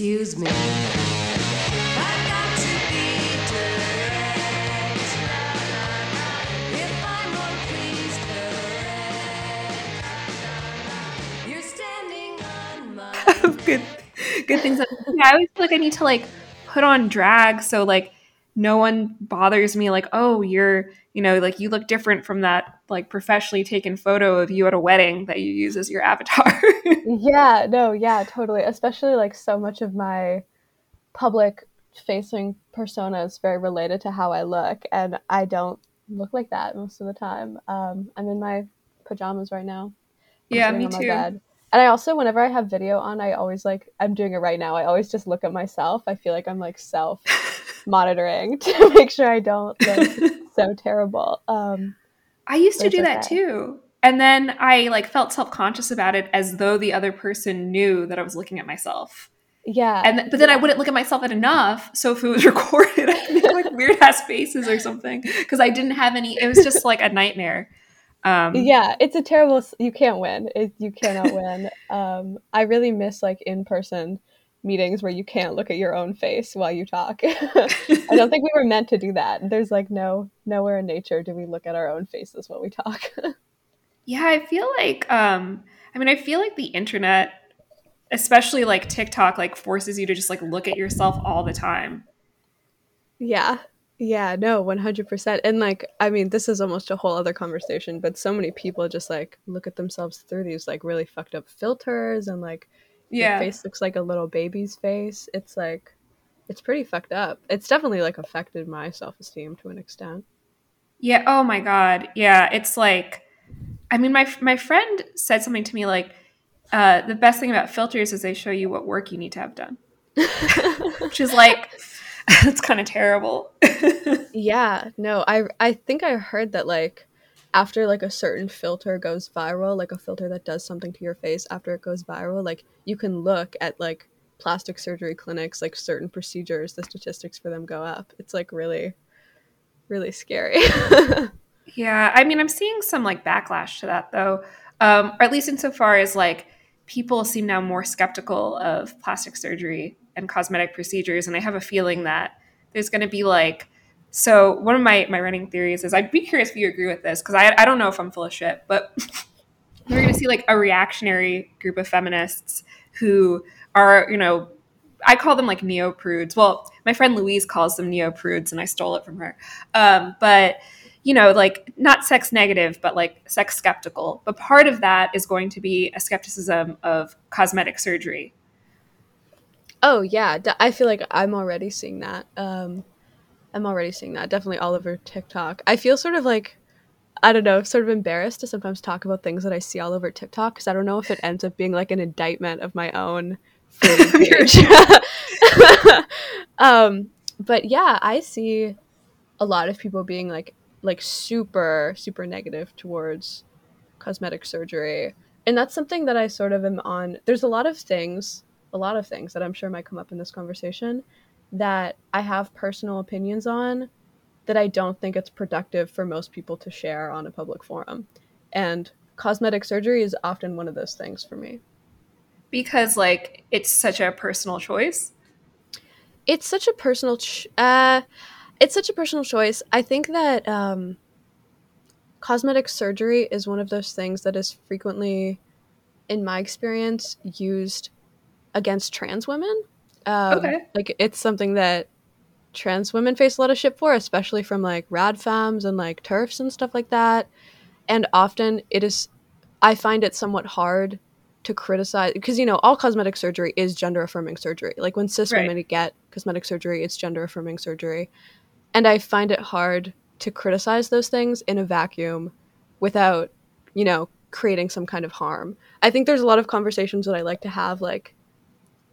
on me. good good things. Yeah, I always feel like I need to like put on drag so like no one bothers me like, oh, you're you know, like you look different from that like professionally taken photo of you at a wedding that you use as your avatar. yeah, no, yeah, totally. Especially like so much of my public facing persona is very related to how I look, and I don't look like that most of the time. Um, I'm in my pajamas right now. I'm yeah, me too. bed. And I also, whenever I have video on, I always like, I'm doing it right now. I always just look at myself. I feel like I'm like self monitoring to make sure I don't look so terrible. Um, I used to do that okay. too. And then I like felt self-conscious about it as though the other person knew that I was looking at myself. yeah. And th- but then I wouldn't look at myself at enough. So if it was recorded, I'd make like weird ass faces or something because I didn't have any. It was just like a nightmare. Um, yeah it's a terrible you can't win it, you cannot win um i really miss like in-person meetings where you can't look at your own face while you talk. I don't think we were meant to do that. There's like no nowhere in nature do we look at our own faces while we talk. Yeah, I feel like um I mean I feel like the internet especially like TikTok like forces you to just like look at yourself all the time. yeah. Yeah no 100% and like i mean this is almost a whole other conversation but so many people just like look at themselves through these like really fucked up filters and like your Yeah. face looks like a little baby's face. It's like it's pretty fucked up. It's definitely like affected my self-esteem to an extent. Yeah, oh my god. Yeah, it's like I mean my my friend said something to me like uh, the best thing about filters is they show you what work you need to have done. Which is like that's kind of terrible. yeah, no, I I think I heard that like after like a certain filter goes viral, like a filter that does something to your face after it goes viral, like you can look at like plastic surgery clinics, like certain procedures, the statistics for them go up. It's like really really scary. Yeah, I mean, I'm seeing some like backlash to that though, um, or at least insofar as like people seem now more skeptical of plastic surgery and cosmetic procedures, and I have a feeling that there's going to be like. So one of my my running theories is I'd be curious if you agree with this because I I don't know if I'm full of shit, but we're going to see like a reactionary group of feminists who are you know I call them like neo prudes. Well, my friend Louise calls them neo prudes, and I stole it from her. Um, but you know, like not sex negative, but like sex skeptical. But part of that is going to be a skepticism of cosmetic surgery. oh yeah, I feel like I'm already seeing that. Um I'm already seeing that. Definitely all over TikTok. I feel sort of like I don't know, sort of embarrassed to sometimes talk about things that I see all over TikTok because I don't know if it ends up being like an indictment of my own page. um, but yeah, I see a lot of people being like like super super negative towards cosmetic surgery, and that's something that I sort of am on. There's a lot of things, a lot of things that I'm sure might come up in this conversation that I have personal opinions on that I don't think it's productive for most people to share on a public forum. And cosmetic surgery is often one of those things for me. because like it's such a personal choice. It's such a personal ch- uh it's such a personal choice. I think that um cosmetic surgery is one of those things that is frequently in my experience used against trans women. Um, Okay. Like it's something that trans women face a lot of shit for, especially from like rad femmes and like TERFs and stuff like that. And often it is, I find it somewhat hard to criticize because you know all cosmetic surgery is gender affirming surgery. Like when cis Right. women get cosmetic surgery, it's gender affirming surgery, and I find it hard to criticize those things in a vacuum without you know creating some kind of harm. I think there's a lot of conversations that I like to have like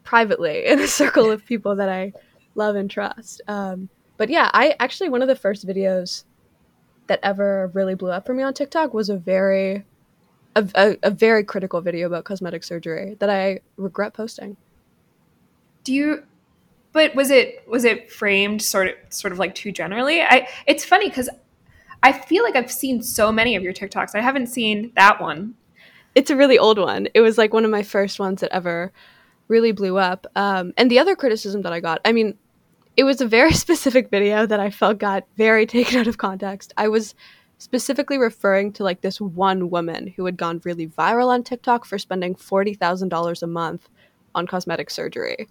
privately in a circle of people that I love and trust. Um, but yeah, I actually one of the first videos that ever really blew up for me on TikTok was a very a, a, a very critical video about cosmetic surgery that I regret posting. Do you? But was it was it framed sort of sort of like too generally? I it's funny because I feel like I've seen so many of your TikToks. I haven't seen that one. it's a really old one. It was like one of my first ones that ever really blew up. Um, and the other criticism that I got, I mean, it was a very specific video that I felt got very taken out of context. I was specifically referring to like this one woman who had gone really viral on TikTok for spending forty thousand dollars a month on cosmetic surgery,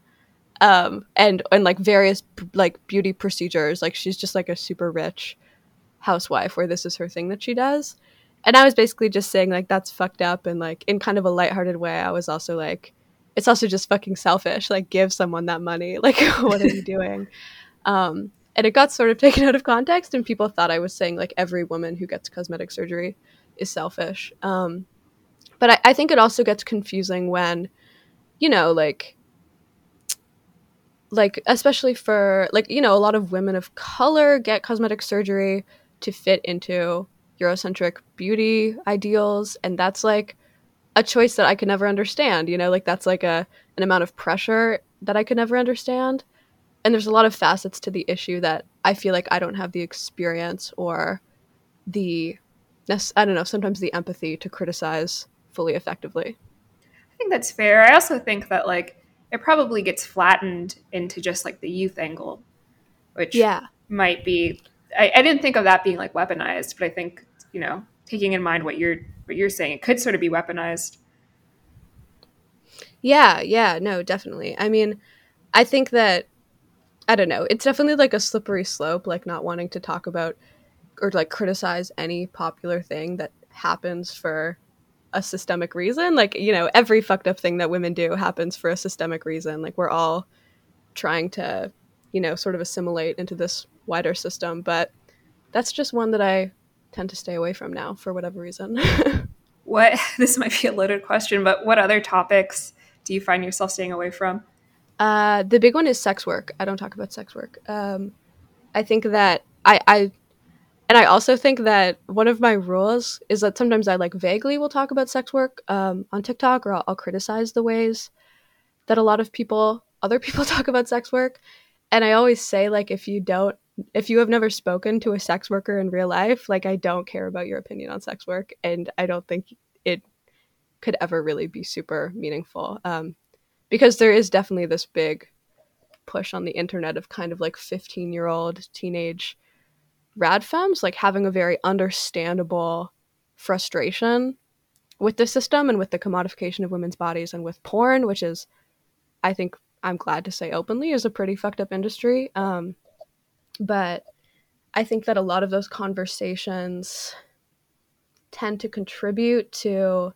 um, and and like various like beauty procedures. Like she's just like a super rich housewife where this is her thing that she does. And I was basically just saying like that's fucked up and like in kind of a lighthearted way. I was also like, it's also just fucking selfish. Like give someone that money. Like what are you doing? Um, and it got sort of taken out of context and people thought i was saying like every woman who gets cosmetic surgery is selfish um, but I, I think it also gets confusing when you know like like especially for like you know a lot of women of color get cosmetic surgery to fit into eurocentric beauty ideals and that's like a choice that i could never understand you know like that's like a an amount of pressure that i could never understand and there's a lot of facets to the issue that I feel like I don't have the experience or the I don't know, sometimes the empathy to criticize fully effectively. I think that's fair. I also think that like it probably gets flattened into just like the youth angle, which Yeah. might be. I, I didn't think of that being like weaponized, but I think you know taking in mind what you're what you're saying, it could sort of be weaponized. Yeah, yeah, no, definitely. I mean, I think that I don't know. It's definitely like a slippery slope, like not wanting to talk about or like criticize any popular thing that happens for a systemic reason. Like, you know, every fucked up thing that women do happens for a systemic reason. Like, we're all trying to, you know, sort of assimilate into this wider system. But that's just one that I tend to stay away from now for whatever reason. What this might be a loaded question, but what other topics do you find yourself staying away from? Uh, the big one is sex work. I don't talk about sex work. Um, I think that I, I, and I also think that one of my rules is that sometimes I like vaguely will talk about sex work um, on TikTok, or I'll, I'll criticize the ways that a lot of people, other people, talk about sex work. And I always say like, if you don't, if you have never spoken to a sex worker in real life, like I don't care about your opinion on sex work, and I don't think it could ever really be super meaningful. Um, because there is definitely this big push on the internet of kind of like 15 year old teenage rad femmes like having a very understandable frustration with the system and with the commodification of women's bodies and with porn which is i think i'm glad to say openly is a pretty fucked up industry um, but i think that a lot of those conversations tend to contribute to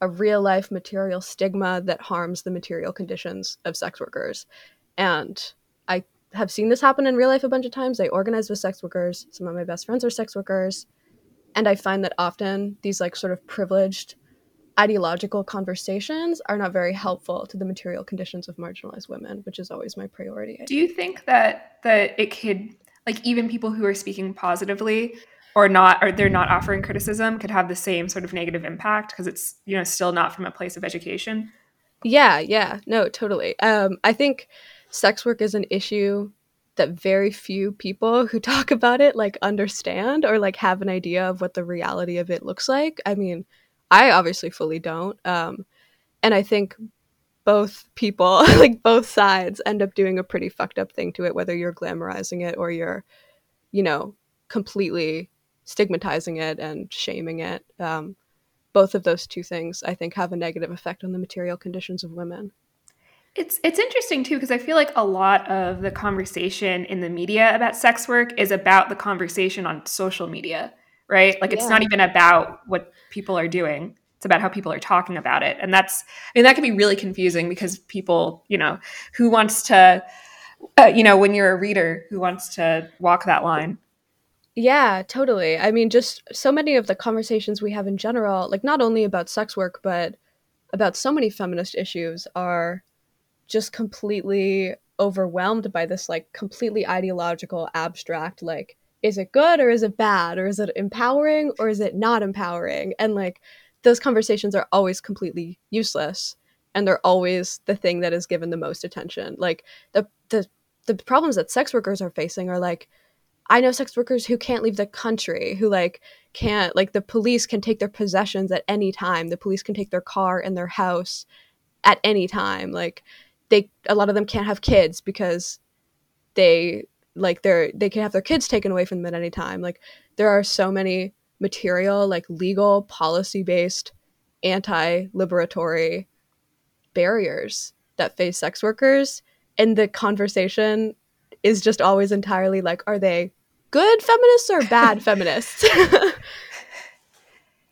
a real life material stigma that harms the material conditions of sex workers. And I have seen this happen in real life a bunch of times. I organize with sex workers. Some of my best friends are sex workers. And I find that often these like sort of privileged ideological conversations are not very helpful to the material conditions of marginalized women, which is always my priority. Do you think that that it could like even people who are speaking positively or not or they're not offering criticism could have the same sort of negative impact because it's you know still not from a place of education? Yeah, yeah, no, totally. Um, I think sex work is an issue that very few people who talk about it like understand or like have an idea of what the reality of it looks like. I mean, I obviously fully don't. Um, and I think both people, like both sides, end up doing a pretty fucked up thing to it, whether you're glamorizing it or you're, you know, completely stigmatizing it and shaming it. Um, both of those two things, I think, have a negative effect on the material conditions of women. It's it's interesting too because I feel like a lot of the conversation in the media about sex work is about the conversation on social media, right? Like it's Yeah. not even about what people are doing. It's about how people are talking about it. And that's I mean that can be really confusing because people, you know, who wants to uh, you know, when you're a reader who wants to walk that line. Yeah, totally. I mean, just so many of the conversations we have in general, like not only about sex work, but about so many feminist issues, are just completely overwhelmed by this, like, completely ideological, abstract, like, is it good or is it bad? Or is it empowering or is it not empowering? And, like, those conversations are always completely useless. And they're always the thing that is given the most attention. Like, the, the, the problems that sex workers are facing are like, I know sex workers who can't leave the country, who like can't like the police can take their possessions at any time. The police can take their car and their house at any time. Like they a lot of them can't have kids because they like they're they can have their kids taken away from them at any time. Like there are so many material like legal policy based anti-liberatory barriers that face sex workers and the conversation is just always entirely like are they good feminists or bad feminists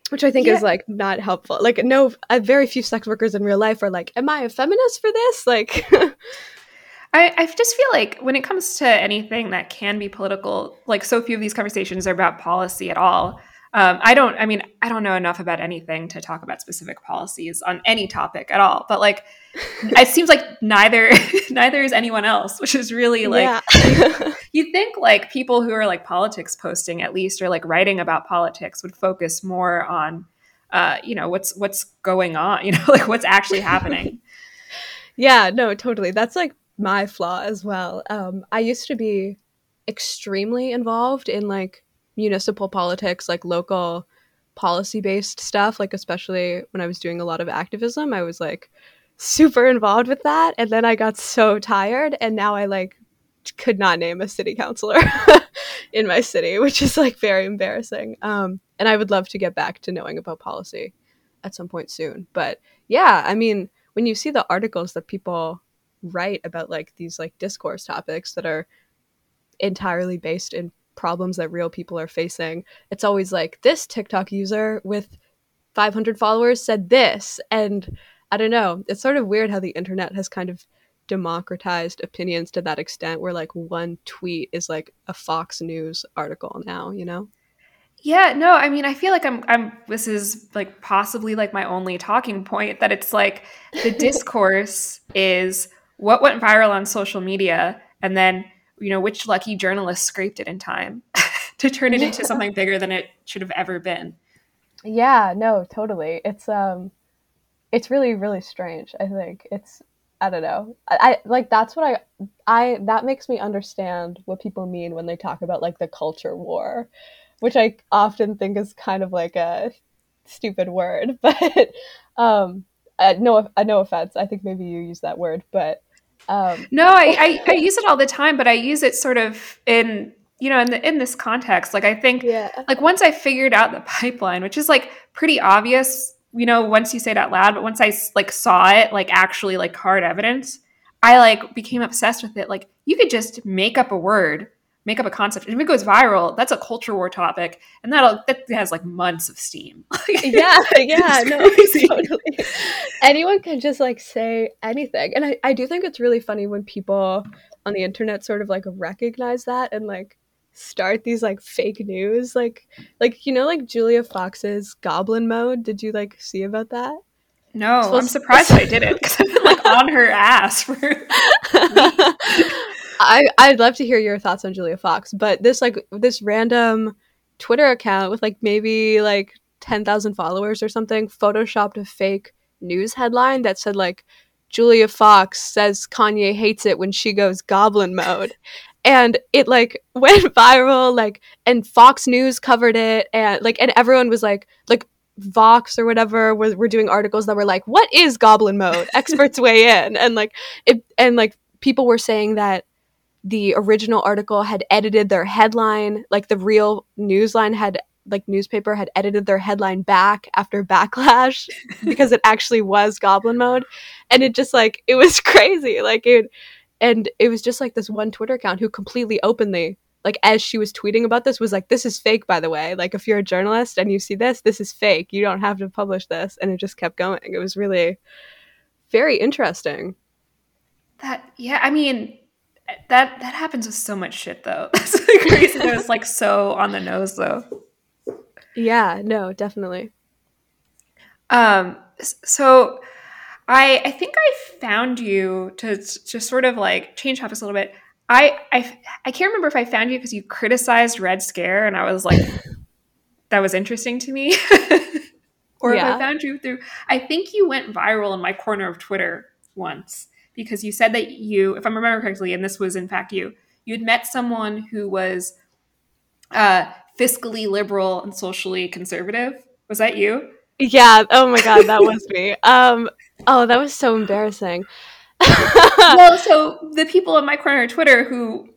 which i think Yeah. is like not helpful like no uh, very few sex workers in real life are like am i a feminist for this like I, I just feel like when it comes to anything that can be political, like so few of these conversations are about policy at all. Um, I don't, I mean, I don't know enough about anything to talk about specific policies on any topic at all. But like, it seems like neither, neither is anyone else, which is really like, yeah you think like people who are like politics posting at least or like writing about politics would focus more on, uh, you know, what's what's going on, you know, like what's actually happening. Yeah, no, totally. That's like my flaw as well. Um, I used to be extremely involved in like municipal politics, like local policy based stuff, like especially when I was doing a lot of activism, I was like super involved with that. And then I got so tired, and now I like could not name a city councilor in my city, which is like very embarrassing. Um, and I would love to get back to knowing about policy at some point soon. But yeah, I mean, when you see the articles that people write about like these like discourse topics that are entirely based in problems that real people are facing, it's always like this TikTok user with 500 followers said this. And I don't know, it's sort of weird how the internet has kind of democratized opinions to that extent where like one tweet is like a Fox News article now, you know? Yeah, no, I mean, I feel like I'm I'm this is like possibly like my only talking point that it's like the discourse is what went viral on social media and then, you know, which lucky journalist scraped it in time to turn it into something bigger than it should have ever been. Yeah, no, totally. It's um it's really really strange, I think. It's I don't know. I, I like that's what I I that makes me understand what people mean when they talk about like the culture war, which I often think is kind of like a stupid word, but um uh, no uh, no offense. I think maybe you use that word, but um No, I, I, I use it all the time, but I use it sort of in you know in the in this context. Like I think yeah. like once I figured out the pipeline, which is like pretty obvious, you know, once you say it out loud, but once I like saw it, like actually like hard evidence, I like became obsessed with it. Like you could just make up a word, make up a concept, and if it goes viral, that's a culture war topic, and that'll that has like months of steam. yeah yeah no totally. Anyone can just like say anything. And I, I do think it's really funny when people on the internet sort of like recognize that and like start these like fake news. Like like you know like julia fox's goblin mode? Did you like see about that? No, I'm surprised I did it because I've been like on her ass for I I'd love to hear your thoughts on Julia Fox, but this like this random Twitter account with like maybe like 10,000 followers or something photoshopped a fake news headline that said like Julia Fox says Kanye hates it when she goes goblin mode. And it like went viral like and Fox News covered it and like and everyone was like like Vox or whatever were, were doing articles that were like, "What is Goblin Mode?" Experts weigh in, and like it, and like people were saying that the original article had edited their headline, like the real newsline had like newspaper had edited their headline back after backlash because it actually was Goblin Mode, and it just like it was crazy, like it, and it was just like this one Twitter account who completely openly like as she was tweeting about this was like this is fake by the way. Like if you're a journalist and you see this this is fake. You don't have to publish this. And it just kept going. It was really very interesting. That. Yeah, I mean, that that happens with so much shit though. That's like crazy. that it's like so on the nose though. yeah no definitely Um, so I I think I found you to to sort of like change topics a little bit. I I I can't remember if I found you because you criticized Red Scare, and I was like, that was interesting to me. or if I found you through, I think you went viral in my corner of Twitter once because you said that you, if I remember correctly, and this was in fact you, you'd met someone who was uh, fiscally liberal and socially conservative. Was that you? Yeah. Oh my god, that was me. Um. Oh, that was so embarrassing. well, so the people in my corner of Twitter who,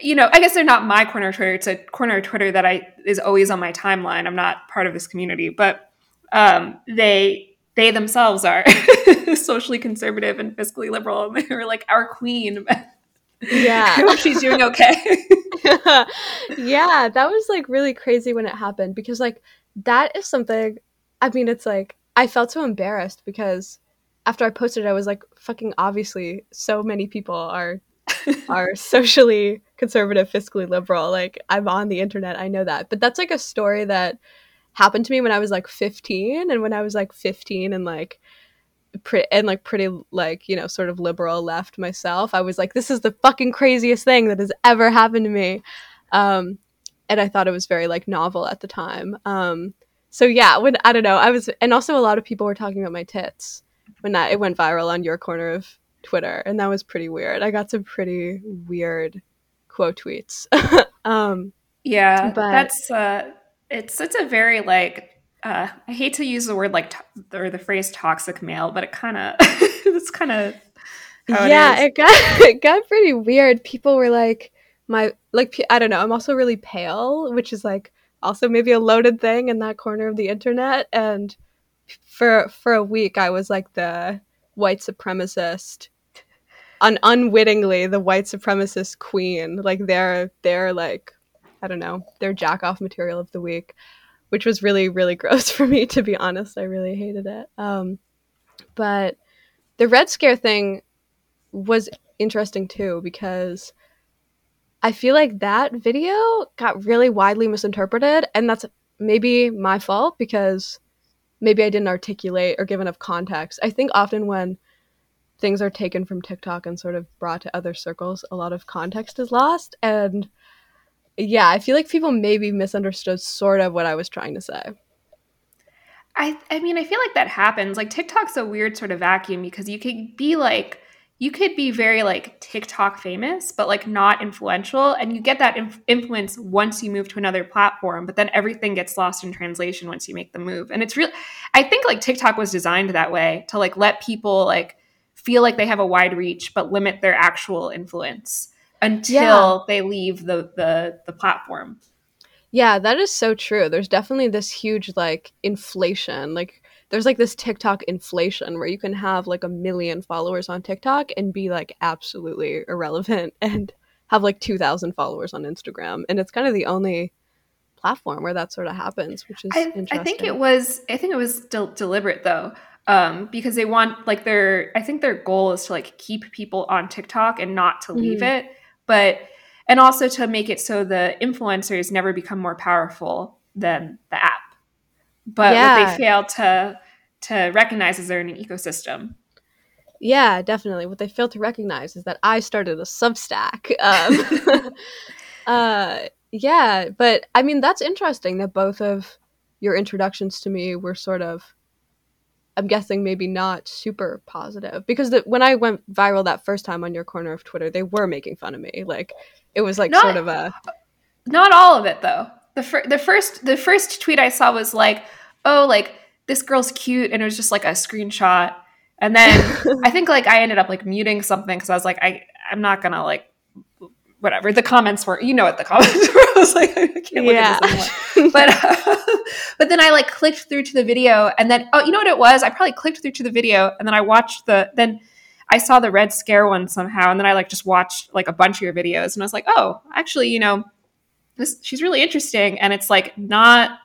you know, I guess they're not my corner of Twitter. It's a corner of Twitter that I is always on my timeline. I'm not part of this community, but um, they they themselves are socially conservative and fiscally liberal, and they were like our queen. I yeah. hope she's doing okay. yeah, that was like really crazy when it happened because like that is something I mean it's like I felt so embarrassed because after I posted it, I was like fucking obviously so many people are are socially conservative, fiscally liberal. Like I'm on the internet, I know that. But that's like a story that happened to me when I was like 15 and when I was like 15 and like pretty and like pretty like you know sort of liberal left myself i was like this is the fucking craziest thing that has ever happened to me. Um and i thought it was very like novel at the time. Um so yeah when i don't know i was and also a lot of people were talking about my tits when that it went viral on your corner of twitter and that was pretty weird. I got some pretty weird quote tweets. Um yeah, But- that's uh, it's it's a very like uh, I hate to use the word like to- or the phrase toxic male, but it kind of it's kind of yeah, it it got it got pretty weird. People were like, my like I don't know. I'm also really pale, which is like also maybe a loaded thing in that corner of the internet. And for for a week, I was like the white supremacist, un- unwittingly the white supremacist queen. Like they're they're like I don't know, they're jack off material of the week, which was really really gross for me to be honest. I really hated it. Um, but the red scare thing was interesting too because I feel like that video got really widely misinterpreted, and that's maybe my fault because maybe I didn't articulate or give enough context. I think often when things are taken from TikTok and sort of brought to other circles, a lot of context is lost. And yeah, I feel like people maybe misunderstood sort of what I was trying to say. I I mean, I feel like that happens. Like TikTok's a weird sort of vacuum because you could be like you could be very like TikTok famous, but like not influential, and you get that inf- influence once you move to another platform. But then everything gets lost in translation once you make the move, and it's real. I think like TikTok was designed that way to like let people like feel like they have a wide reach, but limit their actual influence until Yeah. they leave the the the platform. Yeah, that is so true. There's definitely this huge like inflation. Like there's like this TikTok inflation where you can have like a million followers on TikTok and be like absolutely irrelevant and have like 2000 followers on Instagram and it's kind of the only platform where that sort of happens, which is I, interesting. I think it was I think it was still deliberate though. Um, because they want like their I think their goal is to like keep people on TikTok and not to leave Mm-hmm. it, but and also to make it so the influencers never become more powerful than the app. But what they fail to to recognize is they're in an ecosystem. Yeah, definitely. What they fail to recognize is that I started a Substack. Um, uh, yeah, but I mean that's interesting that both of your introductions to me were sort of, I'm guessing maybe not super positive because the, when I went viral that first time on your corner of Twitter, they were making fun of me. Like it was like Not- sort of a Not all of it though. The fir- the first the first tweet I saw was like, "Oh, like this girl's cute," and it was just like a screenshot. And then I think like I ended up like muting something because I was like, I I'm not gonna like whatever. The comments were, you know what the comments were. I was like, I can't look at this anymore. But but then I like clicked through to the video, and then oh, you know what it was? I probably clicked through to the video, and then I watched the then. I saw the red scare one somehow, and then I like just watched like a bunch of your videos, and I was like, oh, actually, you know, this she's really interesting, and it's like not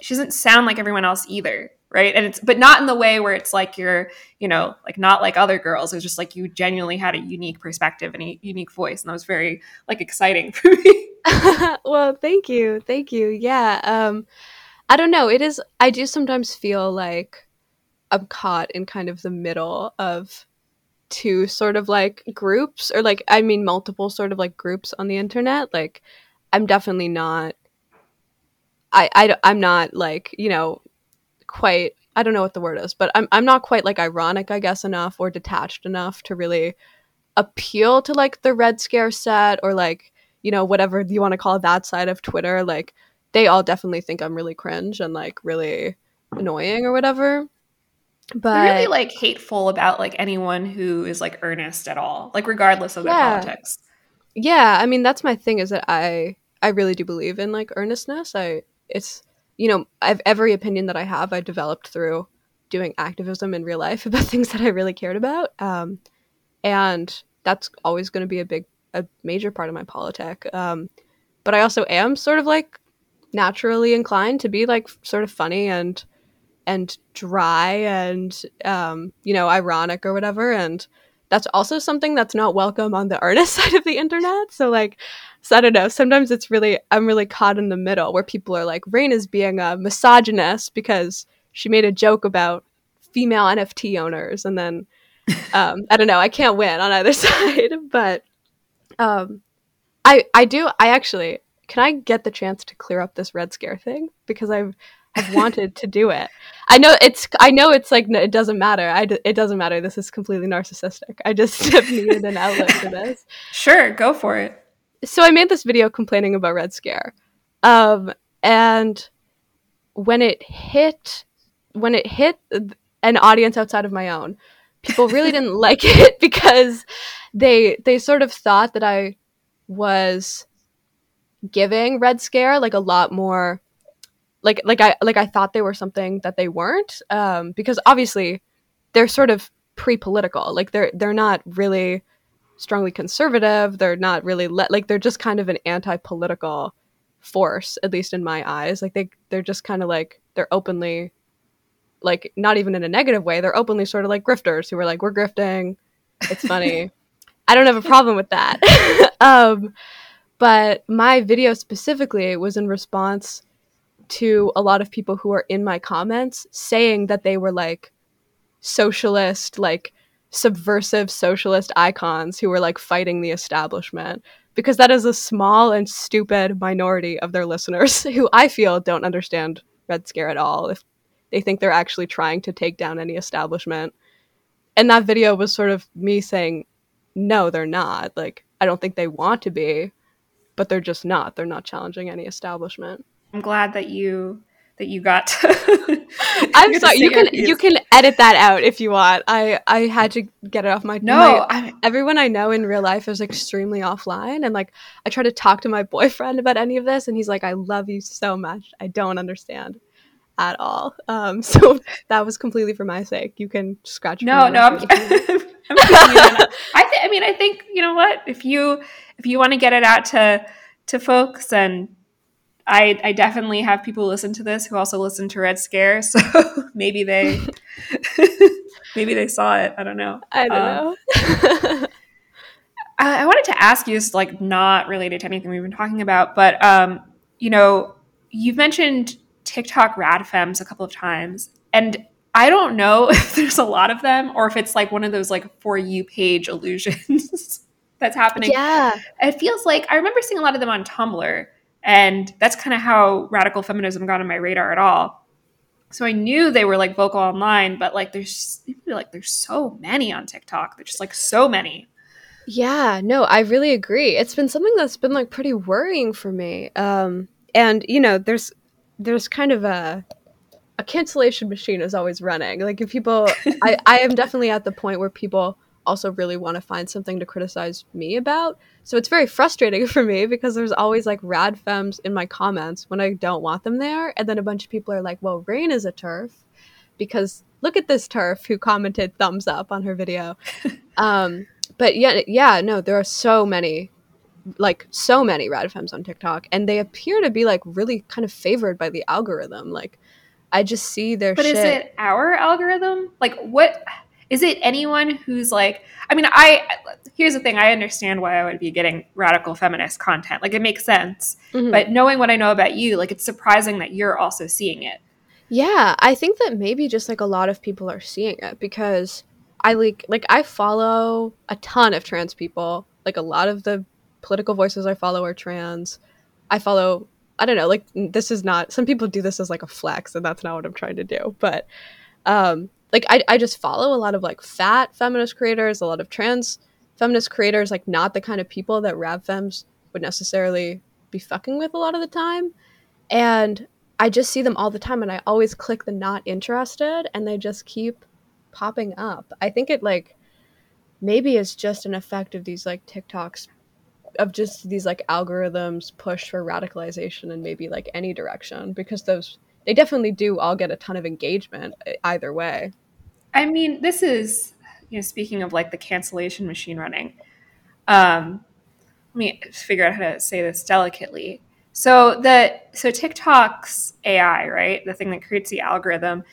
she doesn't sound like everyone else either, right? And it's but not in the way where it's like you're, you know, like not like other girls. It was just like you genuinely had a unique perspective and a unique voice, and that was very like exciting for me. well, thank you. Thank you. Yeah. Um I don't know. It is I do sometimes feel like I'm caught in kind of the middle of two sort of like groups or like I mean multiple sort of like groups on the internet. Like I'm definitely not I I I'm not like, you know, quite I don't know what the word is, but I'm I'm not quite like ironic, I guess, enough or detached enough to really appeal to like the red scare set or like you know, whatever you want to call that side of Twitter, like they all definitely think I'm really cringe and like really annoying or whatever. But They're really like hateful about like anyone who is like earnest at all, like regardless of their Yeah. politics. yeah i mean that's my thing is that i i really do believe in like earnestness i it's you know i've every opinion that i have i developed through doing activism in real life about things that i really cared about um and that's always going to be a big a major part of my politic um but i also am sort of like naturally inclined to be like sort of funny and and dry and um you know ironic or whatever and that's also something that's not welcome on the artist side of the internet. So like, so I don't know. Sometimes it's really I'm really caught in the middle where people are like, Rayne is being a misogynist because she made a joke about female NFT owners, and then um, I don't know. I can't win on either side, but um, I I do. I actually can I get the chance to clear up this red scare thing because I've I've wanted to do it. I know it's I know it's like no, it doesn't matter. I d- it doesn't matter. This is completely narcissistic. I just have needed an outlet for this. Sure, go for it. So I made this video complaining about Red Scare, um, and when it hit when it hit an audience outside of my own, people really didn't like it because they they sort of thought that I was giving Red Scare like a lot more like like I like I thought they were something that they weren't um, because obviously they're sort of pre-political. Like they're they're not really strongly conservative. They're not really le- like they're just kind of an anti-political force at least in my eyes. Like they they're just kind of like they're openly like not even in a negative way they're openly sort of like grifters who are like we're grifting. It's funny. I don't have a problem with that. Um but my video specifically was in response to a lot of people who are in my comments saying that they were like socialist, like subversive socialist icons who were like fighting the establishment. Because that is a small and stupid minority of their listeners who I feel don't understand Red Scare at all if they think they're actually trying to take down any establishment. And that video was sort of me saying, no, they're not. Like, I don't think they want to be, but they're just not. They're not challenging any establishment. I'm glad that you that you got. To I'm sorry. You can you can edit that out if you want. I I had to get it off my No, my- I, everyone I know in real life is extremely offline, and like I try to talk to my boyfriend about any of this, and he's like, "I love you so much. I don't understand at all." Um, so that was completely for my sake. You can scratch. no, no. I'm, finger if you want. I'm keeping you in. I th- I mean, I think you know what. If you if you want to get it out to to folks, and I I definitely have people listen to this who also listen to Red Scare, so maybe they maybe they saw it. I don't know. I don't Um, know. I, I wanted to ask you, this like not related to anything we've been talking about, but um, you know, you've mentioned TikTok radfems a couple of times, and I don't know if there's a lot of them or if it's like one of those like for you page illusions that's happening. yeah. It feels like I remember seeing a lot of them on Tumblr, and that's kind of how radical feminism got on my radar at all. So I knew they were like vocal online, but like there's like there's so many on TikTok. There's just like so many. Yeah, no, I really agree. It's been something that's been like pretty worrying for me. Um and you know, there's there's kind of a a cancellation machine is always running. Like if people I I am definitely at the point where people also really want to find something to criticize me about. So it's very frustrating for me because there's always like rad femmes in my comments when I don't want them there and then a bunch of people are like, "Well, Rayne is a TERF." Because look at this TERF who commented thumbs up on her video. um but yeah, yeah, no, there are so many, like so many rad radfems on TikTok, and they appear to be like really kind of favored by the algorithm. Like, I just see their But shit. is it our algorithm? Like, what is it? Anyone who's like, I mean, I here's the thing. I understand why I would be getting radical feminist content. Like, it makes sense. Mhm. But knowing what I know about you, like, it's surprising that you're also seeing it. Yeah, I think that maybe just like a lot of people are seeing it because I like like I follow a ton of trans people. Like a lot of the political voices I follow are trans. I follow I don't know, like this is not some people do this as like a flex and that's not what I'm trying to do. But um like I I just follow a lot of like fat feminist creators, a lot of trans feminist creators, like not the kind of people that rad femmes would necessarily be fucking with a lot of the time. And I just see them all the time and I always click the not interested and they just keep popping up. I think it like maybe it's just an effect of these like TikToks of just these like algorithms push for radicalization in maybe like any direction because those they definitely do all get a ton of engagement either way. I mean, this is you know speaking of like the cancellation machine running. Um, let me figure out how to say this delicately. So the so TikTok's AI, right, the thing that creates the algorithm,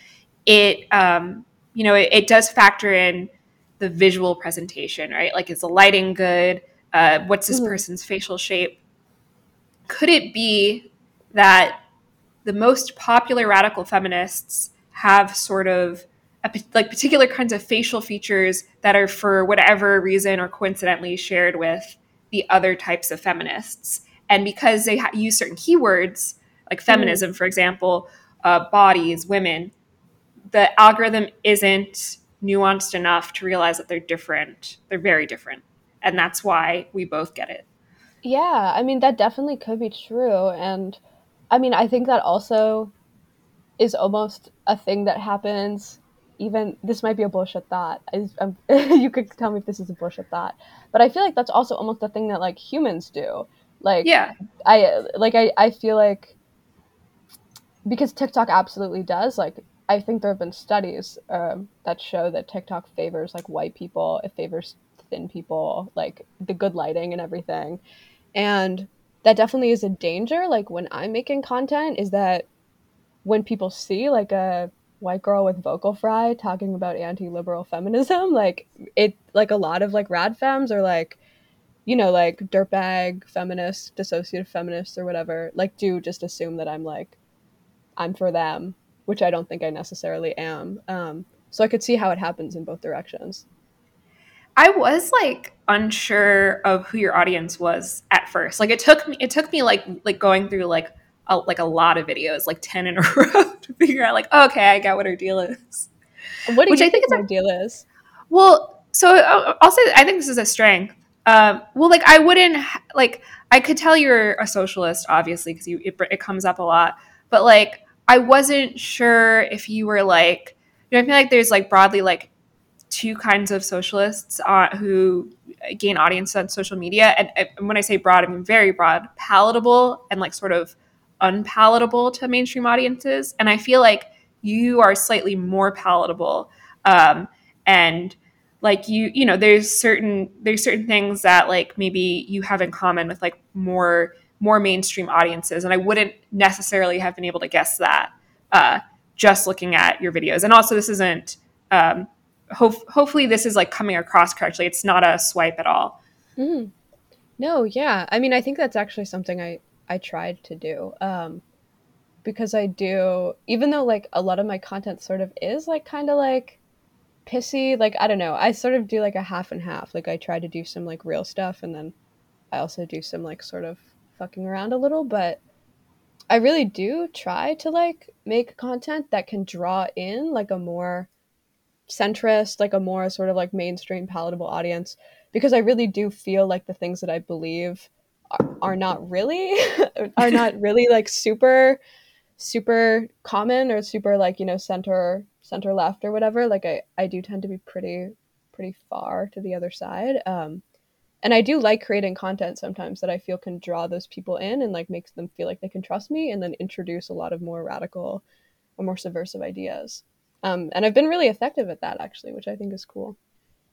it um, you know it, it does factor in the visual presentation, right? Like, is the lighting good? Uh, what's this Mhm. person's facial shape? Could it be that the most popular radical feminists have sort of a, like particular kinds of facial features that are for whatever reason or coincidentally shared with the other types of feminists. And because they ha- use certain keywords like feminism for example uh, bodies women the algorithm isn't nuanced enough to realize that they're different. They're very different. And that's why we both get it. Yeah, I mean that definitely could be true. And I mean I think that also is almost a thing that happens even this might be a bullshit thought. You could tell me if this is a bullshit thought. But I feel like that's also almost a thing that like humans do. Like yeah I like I, I feel like because TikTok absolutely does like I think there have been studies um, that show that TikTok favors like white people, it favors thin people, like the good lighting and everything, and that definitely is a danger. Like when I'm making content, is that when people see like a white girl with vocal fry talking about anti-liberal feminism, like it like a lot of like rad femmes or like you know, like dirtbag feminists, dissociative feminists, or whatever, like do just assume that I'm like, I'm for them, which I don't think I necessarily am. Um, so I could see how it happens in both directions. I was like unsure of who your audience was at first. Like it took me it took me like like going through like a, like a lot of videos, like 10 in a row to figure out like oh, okay, I got what her deal is. What do Which you I think think is my deal is? Well, so I'll I'll say I think this is a strength. Um, well, like I wouldn't like I could tell you're a socialist, obviously, because you it, it comes up a lot. But like I wasn't sure if you were like you know I feel like there's like broadly like two kinds of socialists uh, who gain audience on social media, and, and when I say broad, I mean very broad, palatable, and like sort of unpalatable to mainstream audiences. And I feel like you are slightly more palatable. Um, and like you you know there's certain there's certain things that like maybe you have in common with like more more mainstream audiences and i wouldn't necessarily have been able to guess that uh, just looking at your videos and also this isn't um, hope, hopefully this is like coming across correctly it's not a swipe at all Mm. No, yeah. I mean, I think that's actually something I I tried to do. Um, because I do, even though like a lot of my content sort of is like kind of like pissy. Like I don't know. I sort of do like a half and half. Like I try to do some like real stuff, and then I also do some like sort of fucking around a little. But I really do try to like make content that can draw in like a more centrist, like a more sort of like mainstream palatable audience because I really do feel like the things that I believe are not really are not really like super super common or super like you know center center left or whatever. Like I I do tend to be pretty pretty far to the other side. Um and I do like creating content sometimes that I feel can draw those people in and like makes them feel like they can trust me and then introduce a lot of more radical or more subversive ideas. Um and I've been really effective at that actually which I think is cool.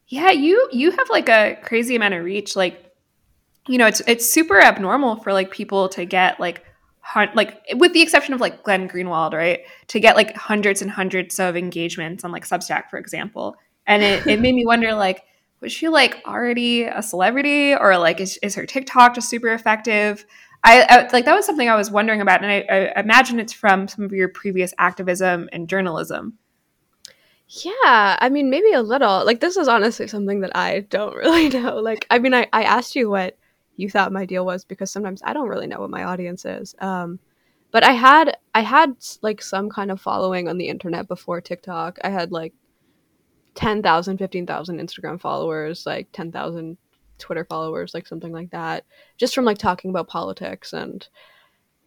Yeah you you have like a crazy amount of reach. Like you know it's it's super abnormal for like people to get like hun- like with the exception of like Glenn Greenwald, right? To get like hundreds and hundreds of engagements on like Substack, for example. And it, it made me wonder like, was she like already a celebrity or like is, is her TikTok just super effective? I, I like that was something I was wondering about, and I, I imagine it's from some of your previous activism and journalism. Yeah, I mean, maybe a little. Like, this is honestly something that I don't really know. Like, I mean, I, I asked you what you thought my deal was because sometimes I don't really know what my audience is. Um, but I had I had like some kind of following on the internet before TikTok. I had like 10,000, 15,000 Instagram followers, like 10,000 Twitter followers, like something like that, just from like talking about politics and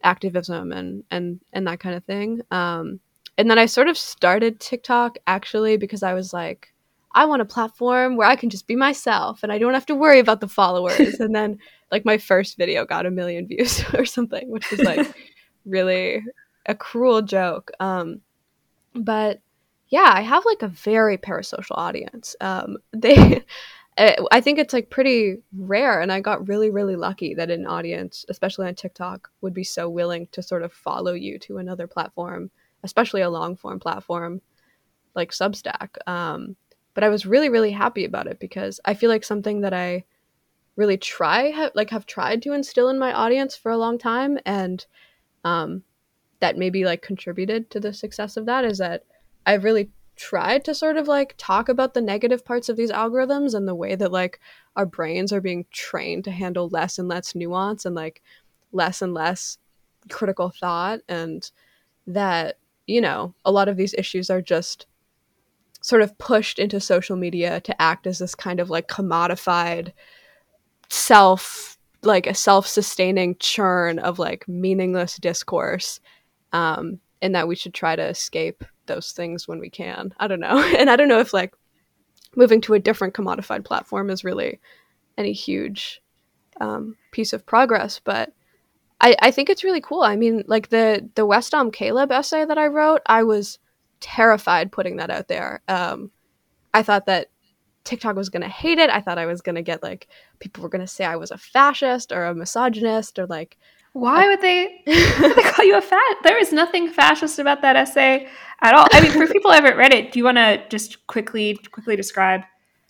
activism and and and that kind of thing. Um, and then I sort of started TikTok actually because I was like, I want a platform where I can just be myself and I don't have to worry about the followers. and then like my first video got a million views or something, which was like really a cruel joke. Um, but yeah, I have like a very parasocial audience. Um, they, I I think it's like pretty rare, and I got really, really lucky that an audience, especially on TikTok, would be so willing to sort of follow you to another platform, especially a long form platform like Substack. Um, but I was really, really happy about it because I feel like something that I really try ha- like have tried to instill in my audience for a long time and um that maybe like contributed to the success of that is that I've really tried to sort of like talk about the negative parts of these algorithms and the way that like our brains are being trained to handle less and less nuance and like less and less critical thought and that you know a lot of these issues are just sort of pushed into social media to act as this kind of like commodified self like a self-sustaining churn of like meaningless discourse um and that we should try to escape those things when we can. I don't know. And i don't know if like moving to a different commodified platform is really any huge um, piece of progress but I, I think it's really cool. I mean like the the West Elm Caleb essay that i wrote i was terrified putting that out there. Um, i thought that TikTok was gonna hate it. I thought I was gonna get like people were gonna say I was a fascist or a misogynist or like Why would they, why would they call you a fat? There is nothing fascist about that essay at all. I mean, for people who haven't read it, do you want to just quickly quickly describe?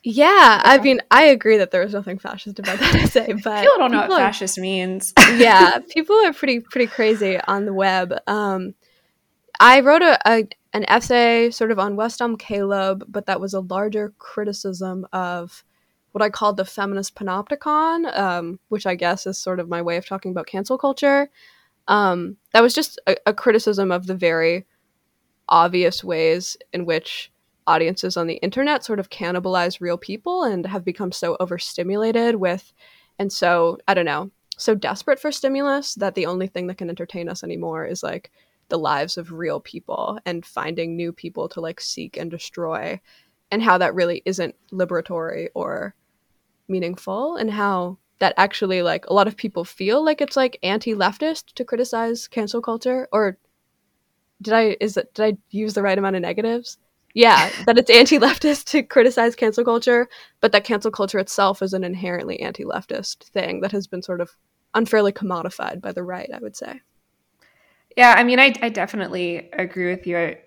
yeah. I mean, I agree that there was nothing fascist about that essay, but People don't know what are- fascist means. yeah, people are pretty pretty crazy on the web. Um, I wrote a, a an essay sort of on West Elm Caleb, but that was a larger criticism of what I called the feminist panopticon, um, which I guess is sort of my way of talking about cancel culture. Um, that was just a, a criticism of the very obvious ways in which audiences on the internet sort of cannibalize real people and have become so overstimulated with, and so, I don't know, so desperate for stimulus that the only thing that can entertain us anymore is like the lives of real people and finding new people to like seek and destroy and how that really isn't liberatory or meaningful and how that actually like a lot of people feel like it's like anti-leftist to criticize cancel culture or did i is it did i use the right amount of negatives? Yeah that it's anti-leftist to criticize cancel culture but that cancel culture itself is an inherently anti-leftist thing that has been sort of unfairly commodified by the right i would say Yeah, I mean, I, I definitely agree with you. I,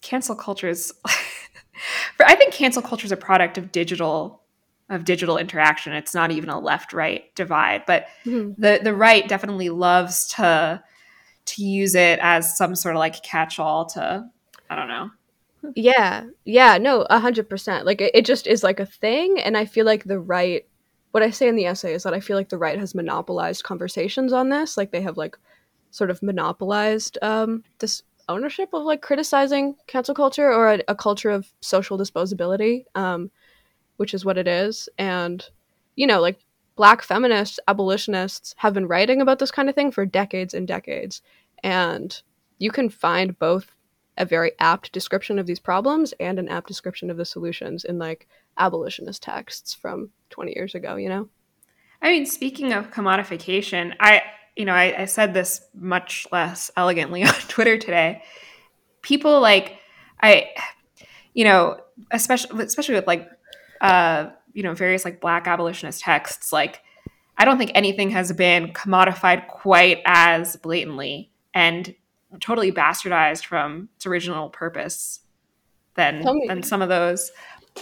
cancel culture is, for, I think cancel culture is a product of digital of digital interaction. It's not even a left right divide, but mm-hmm. the the right definitely loves to to use it as some sort of like catch all to I don't know. Yeah, yeah, no, a hundred percent. Like it, it just is like a thing, and I feel like the right. What I say in the essay is that I feel like the right has monopolized conversations on this. Like they have like sort of monopolized um, this ownership of like criticizing cancel culture or a, a culture of social disposability, um, which is what it is. And you know, like black feminists, abolitionists have been writing about this kind of thing for decades and decades, and you can find both a very apt description of these problems and an apt description of the solutions in like abolitionist texts from 20 years ago, you know? I mean, speaking of commodification, I you know I, I said this much less elegantly on Twitter today. People like I, you know, especially especially with like uh, you know various like Black abolitionist texts, like I don't think anything has been commodified quite as blatantly and totally bastardized from its original purpose than than some of those.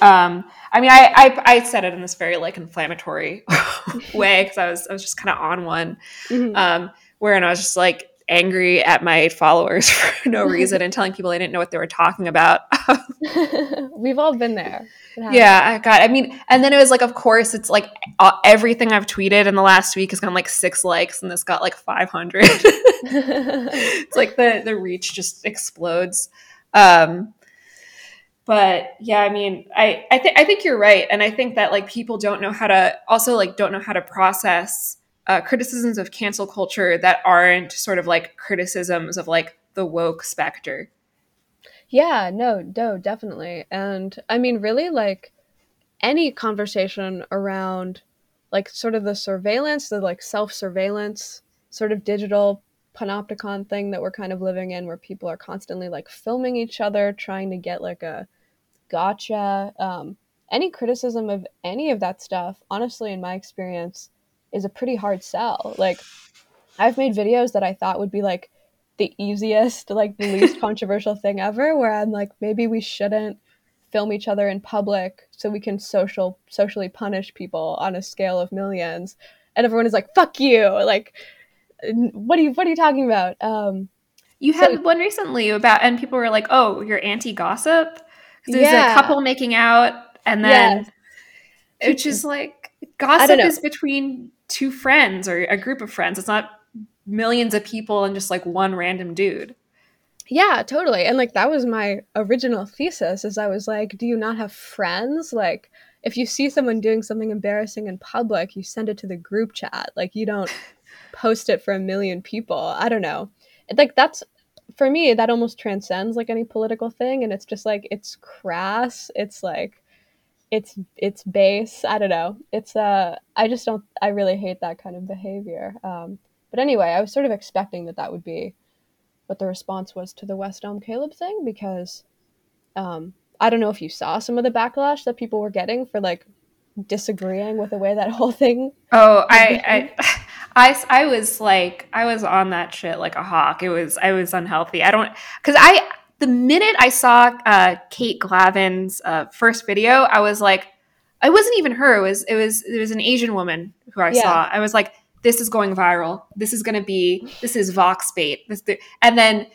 Um, I mean, I, I I said it in this very like inflammatory way because I was I was just kind of on one, Mhm. um, wherein I was just like angry at my followers for no reason and telling people I didn't know what they were talking about. We've all been there. Yeah, I got. I mean, and then it was like, of course, it's like uh, everything I've tweeted in the last week has gotten like six likes, and this got like five hundred. Mm-hmm. it's like the the reach just explodes. Um, but yeah, I mean, I I think I think you're right, and I think that like people don't know how to also like don't know how to process uh, criticisms of cancel culture that aren't sort of like criticisms of like the woke specter. Yeah, no, no, definitely. And I mean, really, like any conversation around like sort of the surveillance, the like self surveillance, sort of digital panopticon thing that we're kind of living in, where people are constantly like filming each other, trying to get like a gotcha. Um, any criticism of any of that stuff, honestly, in my experience, is a pretty hard sell. Like, I've made videos that I thought would be like the easiest, like the least controversial thing ever, where I'm like, maybe we shouldn't film each other in public so we can social socially punish people on a scale of millions. And everyone is like, "Fuck you!" Like, what are you what are you talking about? Um, You So- had one recently about, and people were like, "Oh, you're anti-gossip." 'Cause There's Yeah. a couple making out, and then Yes. which is like gossip is between two friends or a group of friends. It's not millions of people and just like one random dude. Yeah, totally. And like that was my original thesis is I was like, do you not have friends? Like if you see someone doing something embarrassing in public, you send it to the group chat. Like you don't post it for a million people. I don't know. Like that's for me that almost transcends like any political thing and it's just like it's crass. It's like it's it's base. I don't know. It's uh I just don't I really hate that kind of behavior. Um but anyway, I was sort of expecting that that would be what the response was to the West Elm Caleb thing because um, I don't know if you saw some of the backlash that people were getting for like disagreeing with the way that whole thing. Oh, I, I, I, I was like, I was on that shit like a hawk. It was, I was unhealthy. I don't, because I, the minute I saw uh, Kate Glavin's uh, first video, I was like, it wasn't even her. It was, it was, it was an Asian woman who I Yeah. saw. I was like, this is going viral. This is going to be, this is Vox bait. This, and then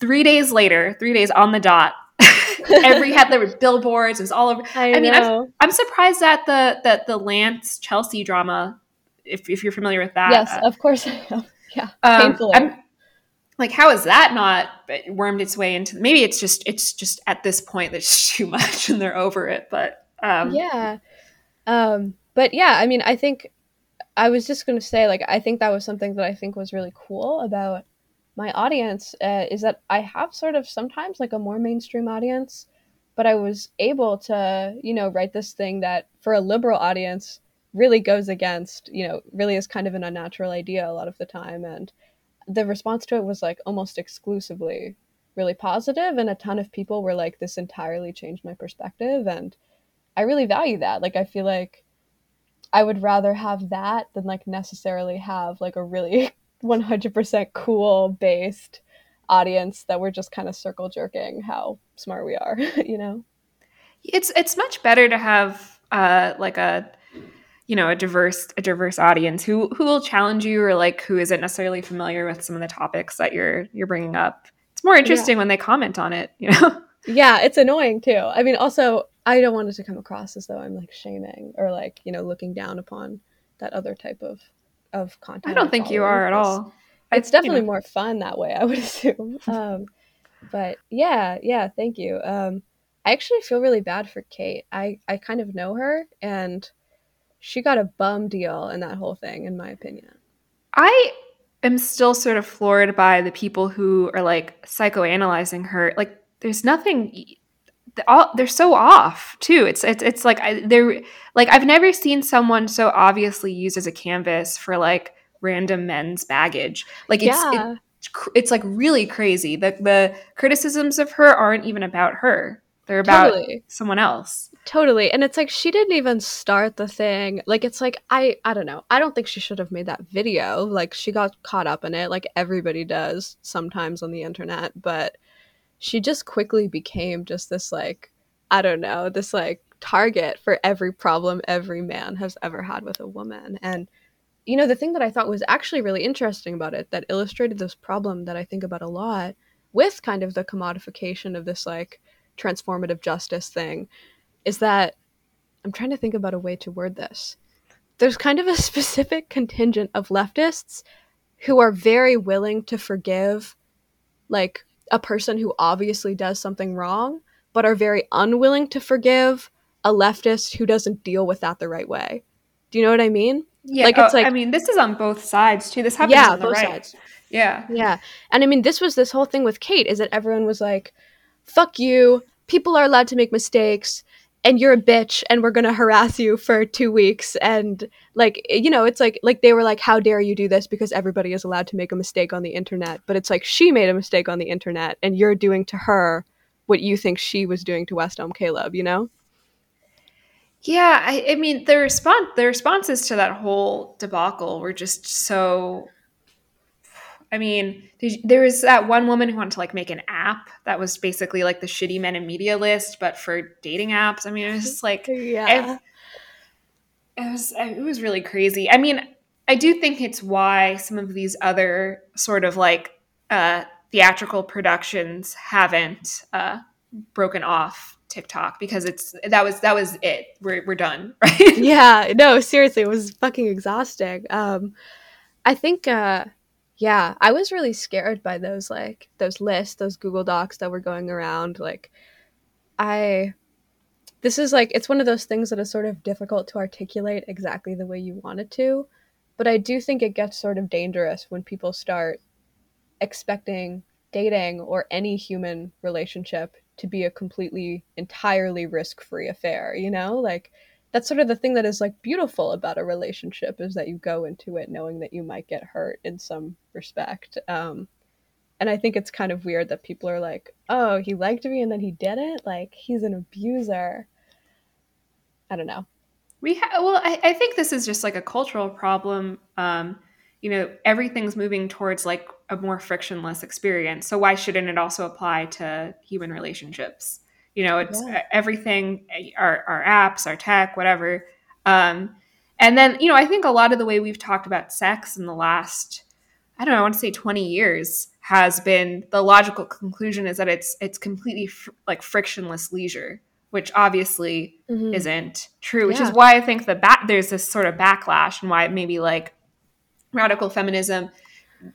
three days later, three days on the dot, every had there were billboards. It was all over. I, I mean, I'm- I'm surprised that the that the Lance Chelsea drama, if, if you're familiar with that, yes, of course I am. Yeah, um, painfully. I'm- like how is that not wormed its way into? Maybe it's just it's just at this point there's too much and they're over it. But um, yeah. Um, but yeah, I mean, I think I was just going to say, like, I think that was something that I think was really cool about my audience uh, is that I have sort of sometimes like a more mainstream audience, but I was able to, you know, write this thing that for a liberal audience really goes against, you know, really is kind of an unnatural idea a lot of the time. And the response to it was like almost exclusively really positive, and a ton of people were like, this entirely changed my perspective. And I really value that. Like I feel like I would rather have that than like necessarily have like a really 100% cool based audience that we're just kind of circle jerking how smart we are, you know? it's it's much better to have uh, like a you know a diverse a diverse audience who who will challenge you or like who isn't necessarily familiar with some of the topics that you're you're bringing up. It's more interesting when they comment on it. You know. Yeah, it's annoying too. I mean, also, I don't want it to come across as though I'm like shaming or like, you know, looking down upon that other type of of content. I don't think you are at all. I- it's definitely you know. more fun that way i would assume um but yeah yeah thank you um i actually feel really bad for kate i i kind of know her and she got a bum deal in that whole thing in my opinion I am still sort of floored by the people who are like psychoanalyzing her. Like, there's nothing. they're All, they're so off too. It's it's it's like I, they're like I've never seen someone so obviously used as a canvas for like random men's baggage. Like it's yeah it's it's like really crazy. The the criticisms of her aren't even about her. They're about totally someone else. Totally and it's like she didn't even start the thing like it's like i i don't know i don't think she should have made that video like she got caught up in it like everybody does sometimes on the internet but she just quickly became just this like i don't know this like target for every problem every man has ever had with a woman and you know the thing that i thought was actually really interesting about it that illustrated this problem that i think about a lot with kind of the commodification of this like transformative justice thing is that I'm trying to think about a way to word this. There's kind of a specific contingent of leftists who are very willing to forgive like a person who obviously does something wrong, but are very unwilling to forgive a leftist who doesn't deal with that the right way. Do you know what I mean? Yeah, Like, it's oh, like- I mean, this is on both sides too. This happens yeah, on the both right. sides. Yeah, Yeah. And I mean, this was this whole thing with Kate is that everyone was like, fuck you. People are allowed to make mistakes. And you're a bitch, and we're gonna harass you for two weeks. And like, you know, it's like like they were like, "How dare you do this?" Because everybody is allowed to make a mistake on the internet. But it's like she made a mistake on the internet, and you're doing to her what you think she was doing to West Elm Caleb. You know? yeah. I, I mean, the response, the responses to that whole debacle were just so. I mean, did- there was that one woman who wanted to like make an app that was basically like the shitty men in media list, but for dating apps. I mean, it was just like Yeah. it was it was really crazy. I mean, I do think it's why some of these other sort of like uh, theatrical productions haven't uh, broken off TikTok because it's that was that was it. We're we're done, right? yeah no seriously it was fucking exhausting um i think uh yeah i was really scared by those like those lists those google docs that were going around like i this is like it's one of those things that is sort of difficult to articulate exactly the way you want it to but i do think it gets sort of dangerous when people start expecting dating or any human relationship to be a completely entirely risk-free affair you know? Like that's sort of the thing that is like beautiful about a relationship is that you go into it knowing that you might get hurt in some respect um and i think it's kind of weird that people are like oh he liked me and then he didn't like he's an abuser i don't know We ha- well, I, I think this is just like a cultural problem. Um, you know, everything's moving towards like a more frictionless experience. So why shouldn't it also apply to human relationships? You know, it's Yeah. everything, our, our apps, our tech, whatever. Um, and then, you know, I think a lot of the way we've talked about sex in the last, I don't know, I want to say 20 years has been the logical conclusion is that it's it's completely fr- like frictionless leisure, which obviously Mhm. isn't true, which is why I think the ba- there's this sort of backlash and why maybe like radical feminism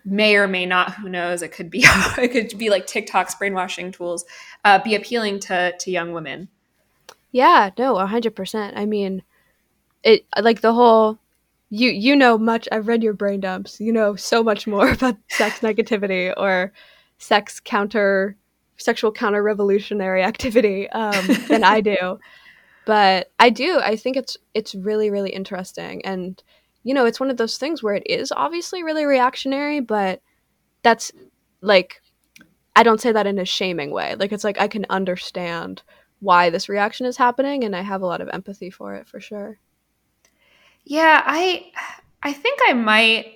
may or may not, who knows, it could be it could be like TikTok's brainwashing tools, uh, be appealing to to young women. Yeah, no, a hundred percent. I mean, it like the whole you you know much. I've read your brain dumps. You know so much more about sex negativity or sex counter sexual counter revolutionary activity um, than I do. But I do. I think it's it's really really interesting, and you know, it's one of those things where it is obviously really reactionary, but that's like I don't say that in a shaming way. Like it's like I can understand why this reaction is happening and I have a lot of empathy for it for sure. Yeah, I I think I might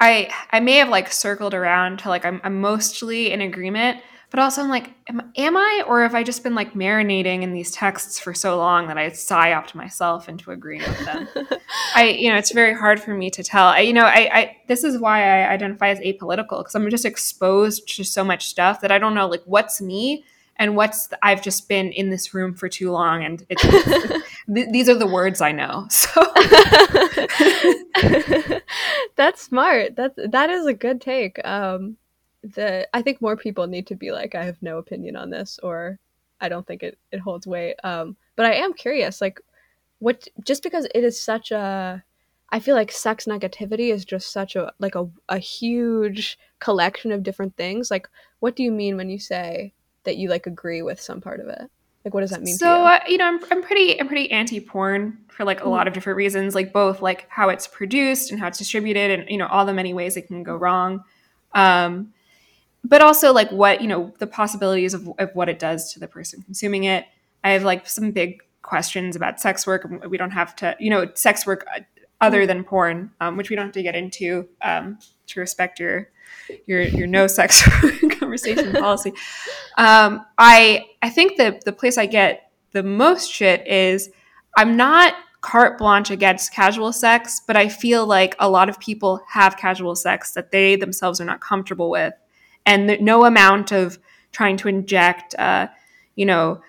I I may have like circled around to like I'm I'm mostly in agreement, but also I'm like am, am I or have I just been like marinating in these texts for so long that I psyoped myself into agreeing with them? I you know it's very hard for me to tell. I you know I, I this is why I identify as apolitical because I'm just exposed to so much stuff that I don't know like what's me and what's the, I've just been in this room for too long and it's, th- these are the words I know. So That's smart. That that is a good take. Um the I think more people need to be like I have no opinion on this or I don't think it it holds weight. Um but I am curious like what just because it is such a I feel like sex negativity is just such a like a a huge collection of different things. Like what do you mean when you say that you like agree with some part of it? Like what does that mean so to you? uh, you know I'm, I'm pretty i'm pretty anti-porn for like a Mhm. lot of different reasons like both like how it's produced and how it's distributed and you know all the many ways it can go wrong um but also like what you know the possibilities of, of what it does to the person consuming it. I have like some big questions about sex work we don't have to you know sex work uh, other than porn um, which we don't have to get into um, to respect your your your no sex conversation policy. Um, I I think the the place I get the most shit is I'm not carte blanche against casual sex, but I feel like a lot of people have casual sex that they themselves are not comfortable with, and no amount of trying to inject, uh, you know,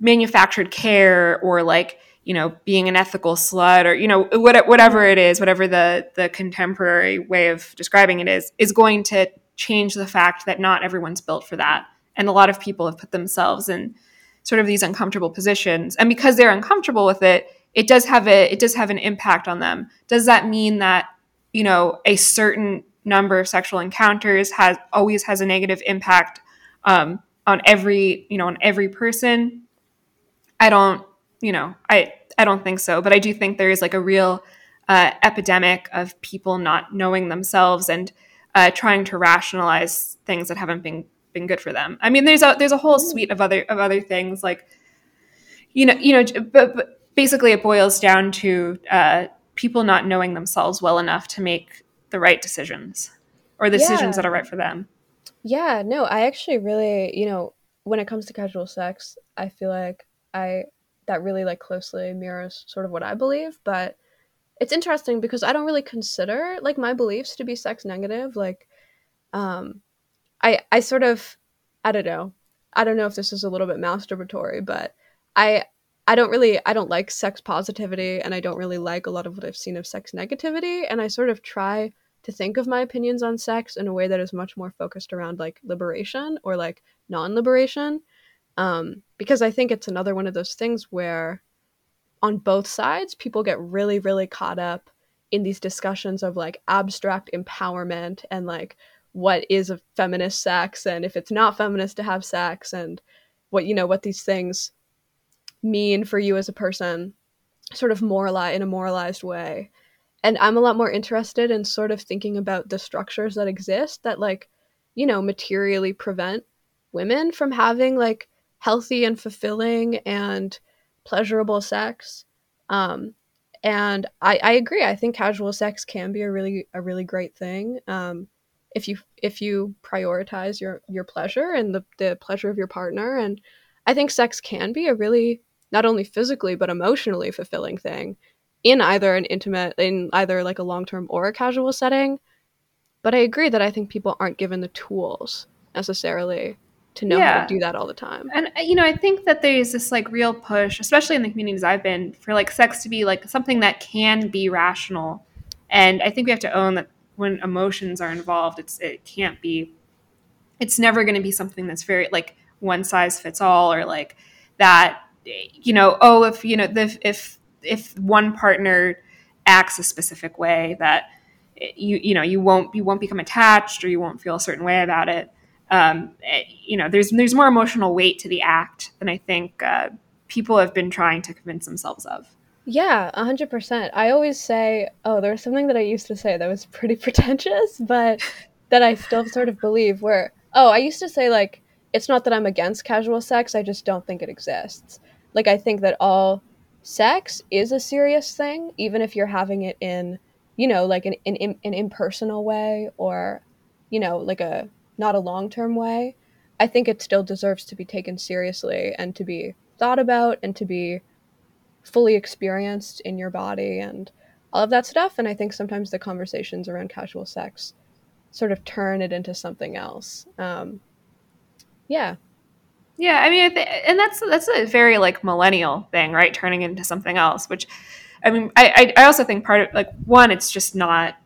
manufactured care or like you know being an ethical slut or you know what, whatever it is whatever the the contemporary way of describing it is is going to change the fact that not everyone's built for that. And a lot of people have put themselves in sort of these uncomfortable positions. And because they're uncomfortable with it it does have a it does have an impact on them. Does that mean that you know a certain number of sexual encounters has always has a negative impact um, on every you know on every person. I don't you know i i don't think so but i do think there is like a real uh, epidemic of people not knowing themselves and uh, trying to rationalize things that haven't been been good for them. I mean there's a there's a whole suite of other of other things like you know you know but, but basically it boils down to uh, people not knowing themselves well enough to make the right decisions or the decisions that are right for them Yeah, no, I actually really, you know, when it comes to casual sex, I feel like I that really like closely mirrors sort of what I believe, but it's interesting because I don't really consider like my beliefs to be sex negative. Like um I I sort of I don't know. I don't know if this is a little bit masturbatory, but I I don't really I don't like sex positivity and I don't really like a lot of what I've seen of sex negativity and I sort of try to think of my opinions on sex in a way that is much more focused around like liberation or like non-liberation um because I think it's another one of those things where on both sides people get really really caught up in these discussions of like abstract empowerment and like what is a feminist sex and if it's not feminist to have sex and what you know what these things mean for you as a person sort of moralize in a moralized way. And i'm a lot more interested in sort of thinking about the structures that exist that like you know materially prevent women from having like healthy and fulfilling and pleasurable sex. Um and i i agree i think casual sex can be a really a really great thing um if you if you prioritize your your pleasure and the, the pleasure of your partner. And i think sex can be a really not only physically but emotionally fulfilling thing in either an intimate in either like a long-term or a casual setting. But i agree that i think people aren't given the tools necessarily to know how to do that all the time. And uh, you know i think that there's this like real push especially in the communities i've been for like sex to be like something that can be rational. And i think we have to own that when emotions are involved it's it can't be it's never going to be something that's very like one size fits all or like that you know oh if you know the, if if one partner acts a specific way that you you know you won't you won't become attached or you won't feel a certain way about it um, eh, you know there's there's more emotional weight to the act than i think uh, people have been trying to convince themselves of Yeah, a hundred percent. I always say, oh, there was something that I used to say that was pretty pretentious, but that I still sort of believe. Where, oh, I used to say like, it's not that I'm against casual sex. I just don't think it exists. Like, I think that all sex is a serious thing, even if you're having it in, you know, like an an, an, impersonal way or, you know, like a not a long term way. I think it still deserves to be taken seriously and to be thought about and to be fully experienced in your body and all of that stuff. And I think sometimes the conversations around casual sex sort of turn it into something else. Um, yeah. Yeah, I mean, I th- and that's that's a very like millennial thing, right? Turning into something else, which, I mean, I I, also think part of like one, it's just not,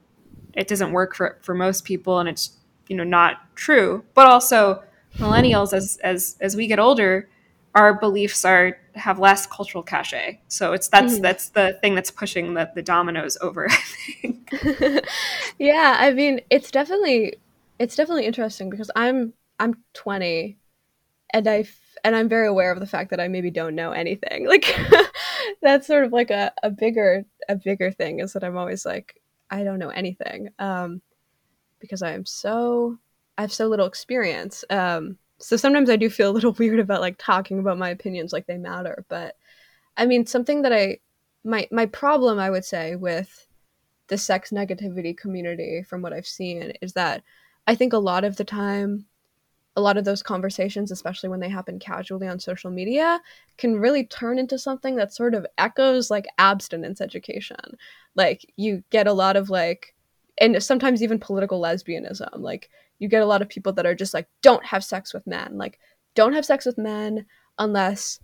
it doesn't work for for most people, and it's you know not true. But also, millennials as as as we get older, our beliefs are have less cultural cachet. So it's that's Mhm. that's the thing that's pushing the the dominoes over. I think. yeah, I mean, it's definitely it's definitely interesting because I'm I'm 20 and I and I'm very aware of the fact that I maybe don't know anything. Like that's sort of like a, a bigger a bigger thing is that I'm always like I don't know anything. Um because I am so I have so little experience. Um so sometimes I do feel a little weird about like talking about my opinions like they matter, but I mean something that I my my problem I would say with the sex negativity community from what I've seen is that I think a lot of the time a lot of those conversations especially when they happen casually on social media can really turn into something that sort of echoes like abstinence education. Like you get a lot of like and sometimes even political lesbianism. Like you get a lot of people that are just like don't have sex with men. Like don't have sex with men unless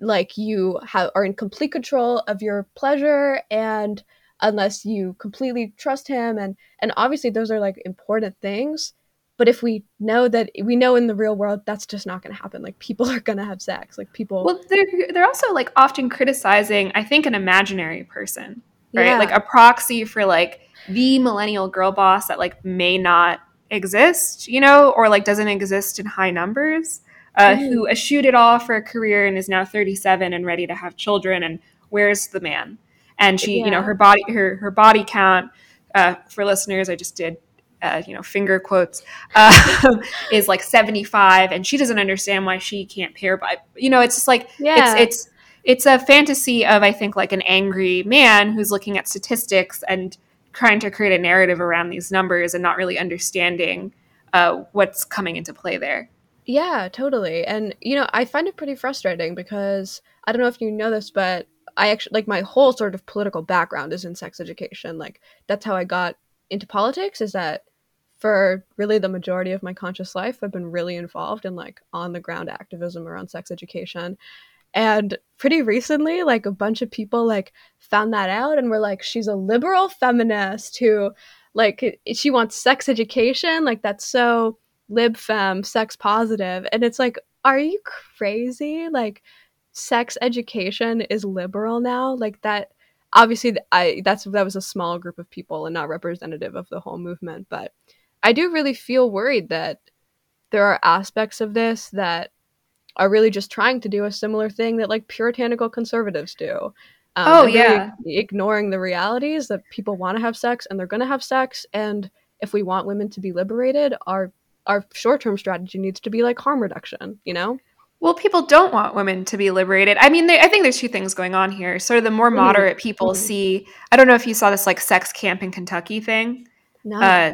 like you have are in complete control of your pleasure and unless you completely trust him. And and obviously those are like important things but if we know that we know in the real world that's just not going to happen like people are going to have sex like people Well, they're they're also like often criticizing, I think, an imaginary person, right? Yeah. Like a proxy for like the millennial girl boss that like may not exist, you know, or like doesn't exist in high numbers, uh, Mhm. who eschewed it all for a career and is now 37 and ready to have children. And where's the man? And she, you know, her body, her her body count. Uh, for listeners, I just did. Uh, you know, finger quotes uh, is like 75, and she doesn't understand why she can't pair by. You know, it's just like Yeah. it's it's it's a fantasy of I think like an angry man who's looking at statistics and trying to create a narrative around these numbers and not really understanding uh, what's coming into play there. Yeah, totally. And you know, I find it pretty frustrating because I don't know if you know this, but I actually like my whole sort of political background is in sex education. Like that's how I got into politics is that for really the majority of my conscious life I've been really involved in like on the ground activism around sex education. And pretty recently like a bunch of people like found that out and were like she's a liberal feminist who like she wants sex education, like that's so lib fem, sex positive. and it's like, are you crazy? Like, sex education is liberal now. Like that. Obviously, I that's that was a small group of people and not representative of the whole movement. But I do really feel worried that there are aspects of this that are really just trying to do a similar thing that like puritanical conservatives do. Um, Oh, really yeah. ignoring the realities that people want to have sex and they're going to have sex, and if we want women to be liberated, our our short term strategy needs to be like harm reduction. You know? Well, people don't want women to be liberated. I mean, they, I think there's two things going on here. Sort of the more Mhm. moderate people Mhm. see. I don't know if you saw this like sex camp in Kentucky thing. No. uh,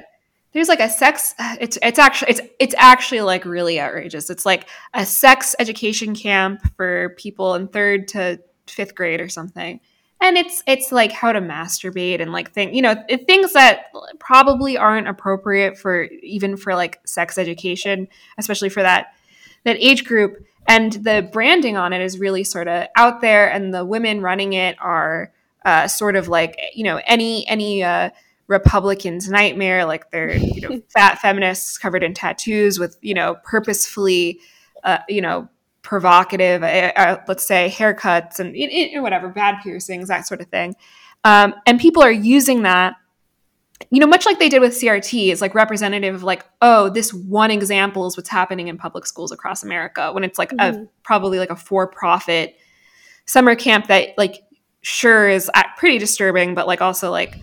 there's like a sex it's it's actually it's it's actually like really outrageous. It's like a sex education camp for people in third to fifth grade or something. And it's it's like how to masturbate and like thing you know things that probably aren't appropriate for even for like sex education especially for that that age group. And the branding on it is really sort of out there and the women running it are uh, sort of like you know any any uh, Republican's nightmare. Like they're you know fat feminists covered in tattoos with you know purposefully uh, you know provocative, uh, uh, let's say haircuts and y- y- whatever bad piercings that sort of thing. Um, and people are using that. You know, much like they did with CRT, is like representative of like, oh, this one example is what's happening in public schools across America. When it's like a Mhm. probably like a for-profit summer camp that like sure is uh, pretty disturbing, but like also like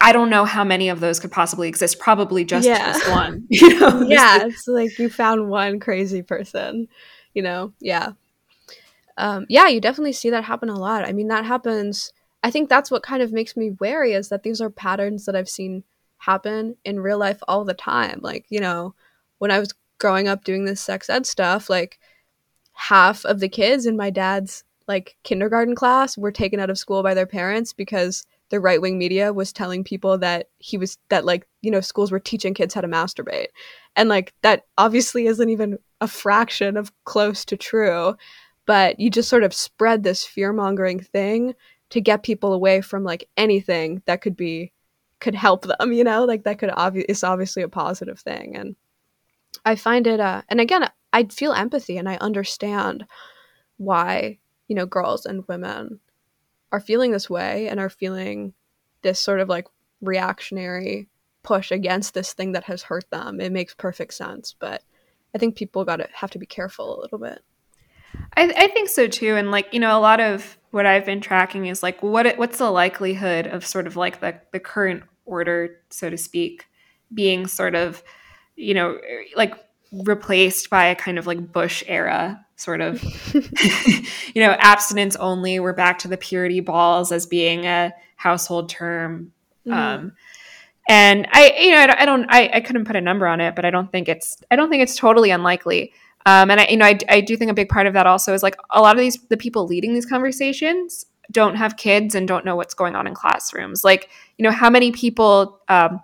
I don't know how many of those could possibly exist. Probably just Yeah. this one. You know? Just yeah, the- it's like you found one crazy person, you know? Yeah. Um, yeah, you definitely see that happen a lot. I mean, that happens. I think that's what kind of makes me wary is that these are patterns that I've seen happen in real life all the time. Like, you know, when I was growing up doing this sex ed stuff, like half of the kids in my dad's like kindergarten class were taken out of school by their parents because the right wing media was telling people that he was that like you know schools were teaching kids how to masturbate. And like that obviously isn't even a fraction of close to true but you just sort of spread this fear mongering thing to get people away from like anything that could be could help them you know? Like that could obvi- it's obviously a positive thing. And i find it uh and again i feel empathy and i understand why you know girls and women are feeling this way and are feeling this sort of like reactionary push against this thing that has hurt them it makes perfect sense but i think people got to have to be careful a little bit I, I think so too. And like, you know, a lot of what I've been tracking is like, what what's the likelihood of sort of like the, the current order, so to speak, being sort of, you know, like replaced by a kind of like Bush era sort of, you know, abstinence only. We're back to the purity balls as being a household term. Mhm. Um, and I, you know, I don't, I, don't I, I couldn't put a number on it, but I don't think it's, I don't think it's totally unlikely. Um, and I, you know, I, I do think a big part of that also is like a lot of these, the people leading these conversations don't have kids and don't know what's going on in classrooms. Like, you know, how many people, um,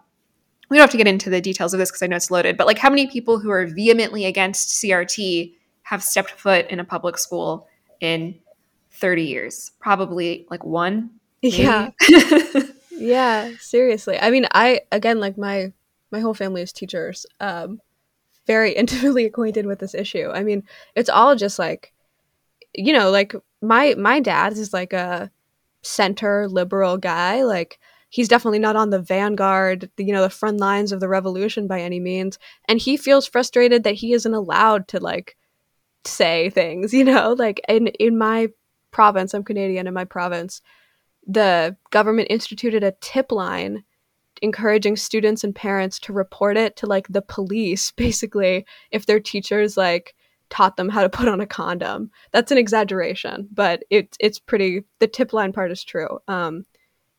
we don't have to get into the details of this because I know it's loaded, but like how many people who are vehemently against CRT have stepped foot in a public school in 30 years? Probably like one. maybe. yeah yeah seriously i mean i again like my my whole family is teachers, um, very intimately acquainted with this issue. I mean, it's all just like, you know, like my my dad is like a center liberal guy. Like he's definitely not on the vanguard, the, you know, the front lines of the revolution by any means, and he feels frustrated that he isn't allowed to like say things. You know, like in in my province, I'm Canadian. In my province, the government instituted a tip line encouraging students and parents to report it to like the police basically if their teachers like taught them how to put on a condom that's an exaggeration but it, it's pretty the tip line part is true um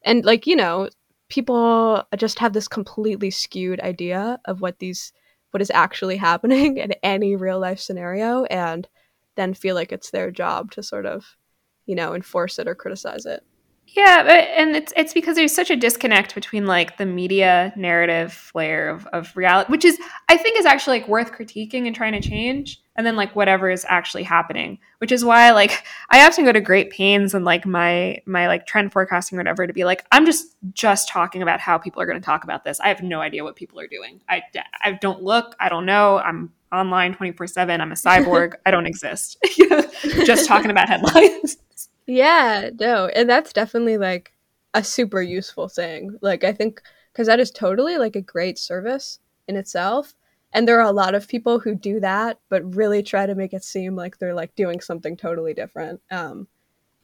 and like you know people just have this completely skewed idea of what these what is actually happening in any real life scenario and then feel like it's their job to sort of you know enforce it or criticize it. Yeah, and it's it's because there's such a disconnect between like the media narrative layer of, of reality, which is I think is actually like worth critiquing and trying to change, and then like whatever is actually happening. Which is why like I often go to great pains and like my my like trend forecasting or whatever to be like I'm just just talking about how people are going to talk about this. I have no idea what people are doing. I I don't look. I don't know. I'm online 24 7 i'm a cyborg i don't exist just talking about headlines Yeah, no, and that's definitely like a super useful thing. Like I think because that is totally like a great service in itself. And there are a lot of people who do that, but really try to make it seem like they're like doing something totally different. Um,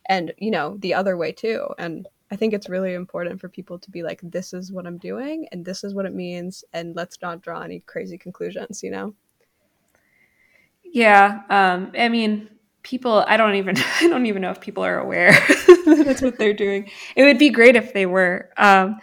and you know the other way too. And I think it's really important for people to be like, this is what I'm doing, and this is what it means, and let's not draw any crazy conclusions. You know? Yeah, um, I mean, people. I don't even. I don't even know if people are aware that that's what they're doing. It would be great if they were. Um,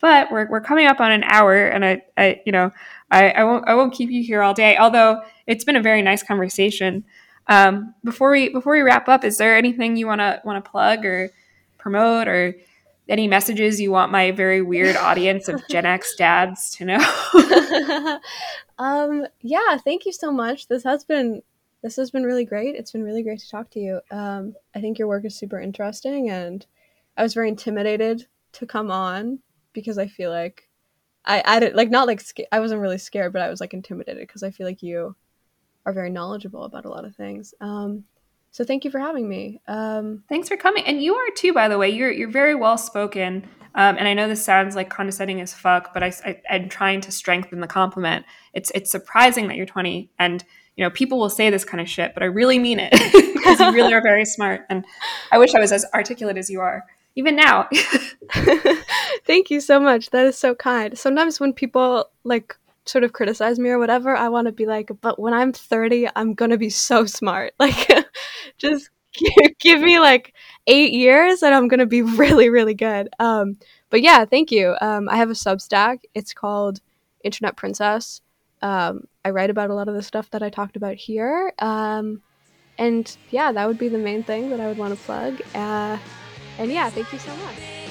but we're we're coming up on an hour, and I, I you know, I, I won't I won't keep you here all day. Although it's been a very nice conversation. Um, before we before we wrap up, is there anything you want to want to plug or promote or any messages you want my very weird audience of Gen X dads to know? um, yeah, thank you so much. This has been this has been really great. It's been really great to talk to you. Um, I think your work is super interesting, and I was very intimidated to come on because I feel like I did like not like sca- I wasn't really scared, but I was like intimidated because I feel like you are very knowledgeable about a lot of things. Um, so thank you for having me. Um, Thanks for coming. And you are too, by the way. You're you're very well spoken. Um, and I know this sounds like condescending as fuck, but I, I I'm trying to strengthen the compliment. It's it's surprising that you're 20, and you know people will say this kind of shit, but I really mean it because you really are very smart. And I wish I was as articulate as you are, even now. Thank you so much. That is so kind. Sometimes when people like sort of criticize me or whatever, I want to be like, but when I'm 30, I'm going to be so smart. Like just give me like 8 years and I'm going to be really really good. Um but yeah, thank you. Um I have a Substack. It's called Internet Princess. Um I write about a lot of the stuff that I talked about here. Um and yeah, that would be the main thing that I would want to plug. Uh and yeah, thank you so much.